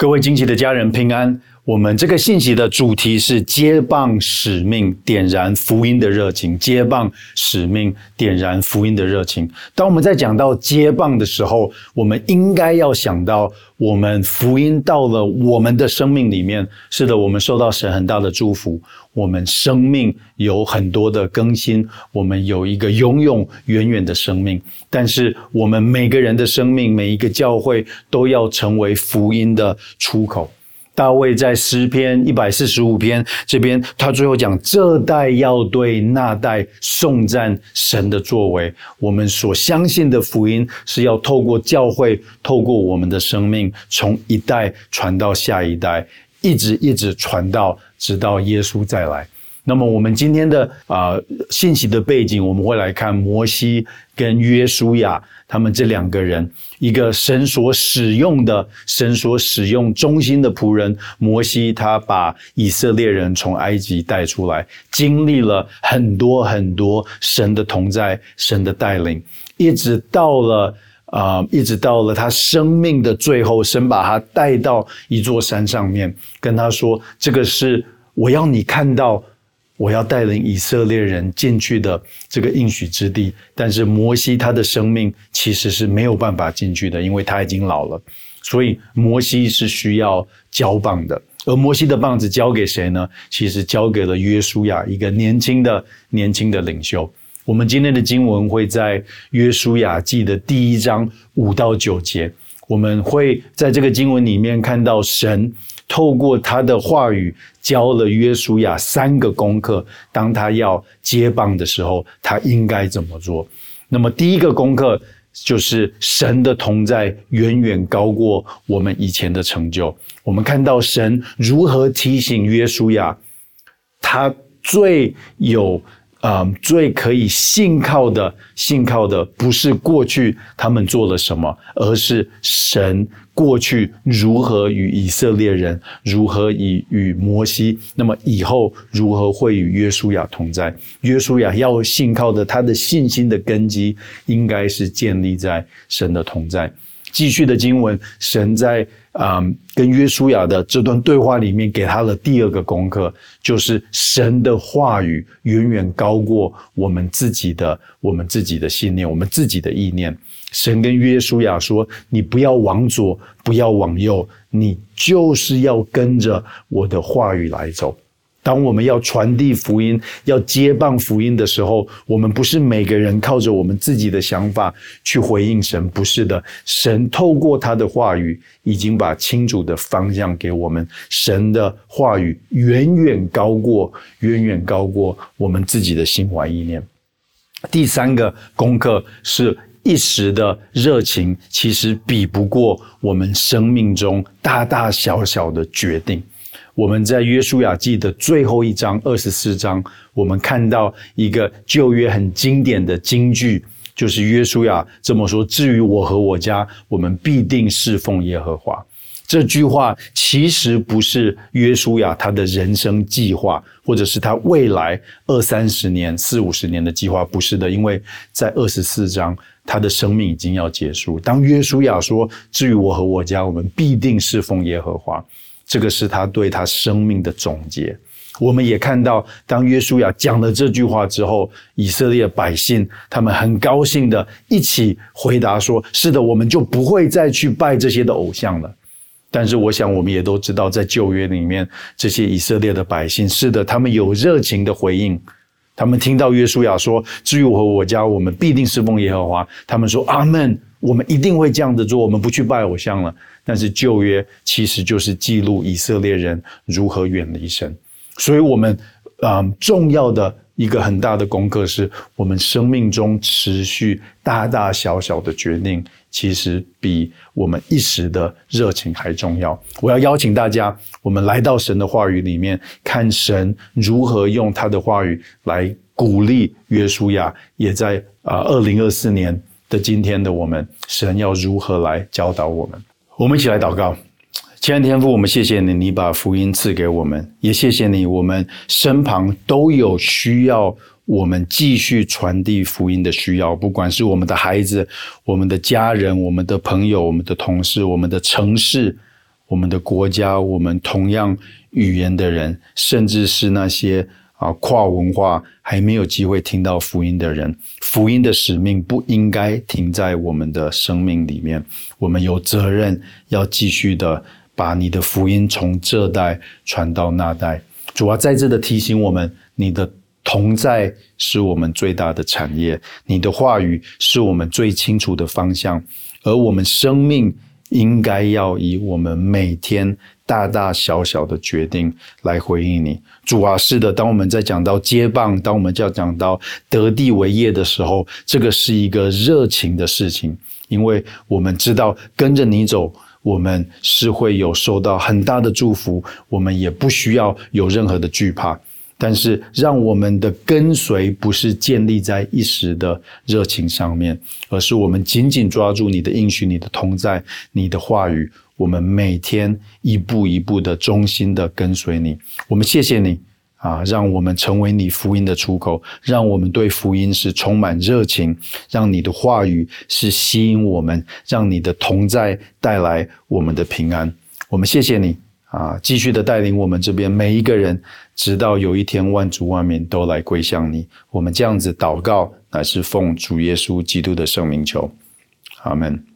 各位惊奇的家人平安。我们这个信息的主题是接棒使命，点燃福音的热情。接棒使命，点燃福音的热情。当我们在讲到接棒的时候，我们应该要想到，我们福音到了我们的生命里面。是的，我们受到神很大的祝福，我们生命有很多的更新，我们有一个永永远远的生命。但是，我们每个人的生命，每一个教会都要成为福音的出口。大卫在诗篇一百四十五篇这边，他最后讲：这代要对那代颂赞神的作为。我们所相信的福音是要透过教会，透过我们的生命，从一代传到下一代，一直一直传到直到耶稣再来。那么，我们今天的啊信息的背景，我们会来看摩西跟约书亚。他们这两个人，一个神所使用的、神所使用忠心的仆人摩西，他把以色列人从埃及带出来，经历了很多很多神的同在、神的带领，一直到了啊，一直到了他生命的最后，神把他带到一座山上面，跟他说：“这个是我要你看到。”我要带领以色列人进去的这个应许之地，但是摩西他的生命其实是没有办法进去的，因为他已经老了，所以摩西是需要交棒的。而摩西的棒子交给谁呢？其实交给了约书亚，一个年轻的年轻的领袖。我们今天的经文会在约书亚记的第一章五到九节，我们会在这个经文里面看到神。透过他的话语教了约书亚三个功课，当他要接棒的时候，他应该怎么做？那么第一个功课就是神的同在远远高过我们以前的成就。我们看到神如何提醒约书亚，他最有。啊，最可以信靠的、信靠的，不是过去他们做了什么，而是神过去如何与以色列人，如何以与摩西，那么以后如何会与约书亚同在？约书亚要信靠的，他的信心的根基，应该是建立在神的同在。继续的经文，神在啊跟约书亚的这段对话里面，给他的第二个功课，就是神的话语远远高过我们自己的我们自己的信念，我们自己的意念。神跟约书亚说：“你不要往左，不要往右，你就是要跟着我的话语来走。”当我们要传递福音、要接棒福音的时候，我们不是每个人靠着我们自己的想法去回应神，不是的。神透过他的话语，已经把清楚的方向给我们。神的话语远远高过、远远高过我们自己的心怀意念。第三个功课是一时的热情，其实比不过我们生命中大大小小的决定。我们在约书亚记的最后一章二十四章，我们看到一个旧约很经典的金句，就是约书亚这么说：“至于我和我家，我们必定侍奉耶和华。”这句话其实不是约书亚他的人生计划，或者是他未来二三十年、四五十年的计划，不是的，因为在二十四章，他的生命已经要结束。当约书亚说：“至于我和我家，我们必定侍奉耶和华。”这个是他对他生命的总结。我们也看到，当约书亚讲了这句话之后，以色列百姓他们很高兴的一起回答说：“是的，我们就不会再去拜这些的偶像了。”但是，我想我们也都知道，在旧约里面，这些以色列的百姓，是的，他们有热情的回应。他们听到约书亚说：“至于我和我家，我们必定侍奉耶和华。”他们说：“阿门。”我们一定会这样子做，我们不去拜偶像了。但是旧约其实就是记录以色列人如何远离神，所以，我们啊重要的一个很大的功课是，我们生命中持续大大小小的决定，其实比我们一时的热情还重要。我要邀请大家，我们来到神的话语里面，看神如何用他的话语来鼓励约书亚，也在啊二零二四年。的今天的我们，神要如何来教导我们？我们一起来祷告，亲爱的天父，我们谢谢你，你把福音赐给我们，也谢谢你，我们身旁都有需要我们继续传递福音的需要，不管是我们的孩子、我们的家人、我们的朋友、我们的同事、我们的城市、我们的国家，我们同样语言的人，甚至是那些啊跨文化还没有机会听到福音的人，福音的使命不应该停在我们的生命里面。我们有责任要继续的把你的福音从这代传到那代。主要在这的提醒我们，你的同在是我们最大的产业，你的话语是我们最清楚的方向，而我们生命。应该要以我们每天大大小小的决定来回应你，主啊，是的。当我们在讲到接棒，当我们要讲到得地为业的时候，这个是一个热情的事情，因为我们知道跟着你走，我们是会有受到很大的祝福，我们也不需要有任何的惧怕。但是，让我们的跟随不是建立在一时的热情上面，而是我们紧紧抓住你的应许、你的同在、你的话语。我们每天一步一步的忠心的跟随你。我们谢谢你啊，让我们成为你福音的出口，让我们对福音是充满热情，让你的话语是吸引我们，让你的同在带来我们的平安。我们谢谢你。啊，继续的带领我们这边每一个人，直到有一天万族万民都来归向你。我们这样子祷告，乃是奉主耶稣基督的圣名求，阿门。